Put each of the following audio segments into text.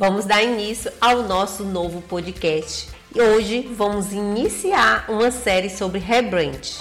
Vamos dar início ao nosso novo podcast. E hoje vamos iniciar uma série sobre rebrand.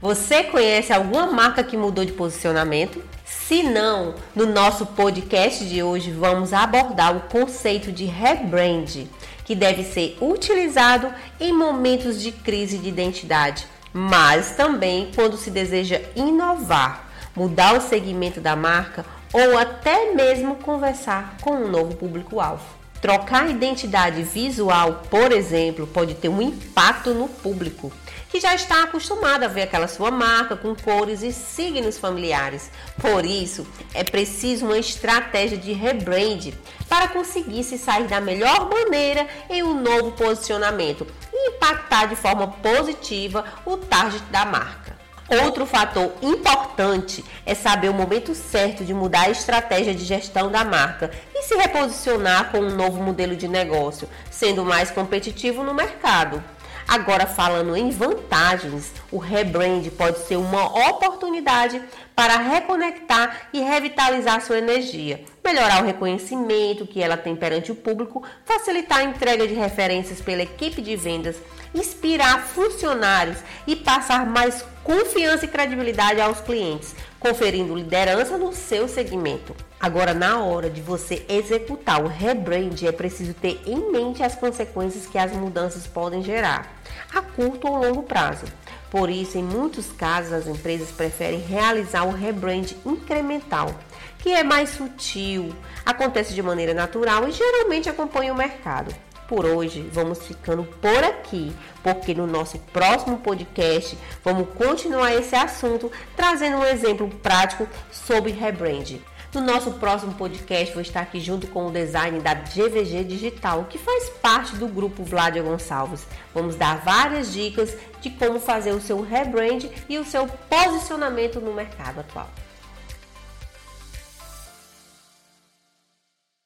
Você conhece alguma marca que mudou de posicionamento? Se não, no nosso podcast de hoje vamos abordar o conceito de rebrand, que deve ser utilizado em momentos de crise de identidade mas também quando se deseja inovar, mudar o segmento da marca ou até mesmo conversar com um novo público-alvo. Trocar a identidade visual, por exemplo, pode ter um impacto no público, que já está acostumado a ver aquela sua marca com cores e signos familiares. Por isso, é preciso uma estratégia de rebrand para conseguir se sair da melhor maneira em um novo posicionamento impactar de forma positiva o target da marca. Outro fator importante é saber o momento certo de mudar a estratégia de gestão da marca e se reposicionar com um novo modelo de negócio, sendo mais competitivo no mercado. Agora, falando em vantagens, o rebrand pode ser uma oportunidade para reconectar e revitalizar sua energia, melhorar o reconhecimento que ela tem perante o público, facilitar a entrega de referências pela equipe de vendas, inspirar funcionários e passar mais confiança e credibilidade aos clientes, conferindo liderança no seu segmento. Agora, na hora de você executar o rebrand, é preciso ter em mente as consequências que as mudanças podem gerar, a curto ou longo prazo. Por isso, em muitos casos, as empresas preferem realizar o rebrand incremental, que é mais sutil, acontece de maneira natural e geralmente acompanha o mercado. Por hoje, vamos ficando por aqui, porque no nosso próximo podcast vamos continuar esse assunto trazendo um exemplo prático sobre rebrand. No nosso próximo podcast, vou estar aqui junto com o design da GVG Digital, que faz parte do grupo Vladia Gonçalves. Vamos dar várias dicas de como fazer o seu rebrand e o seu posicionamento no mercado atual.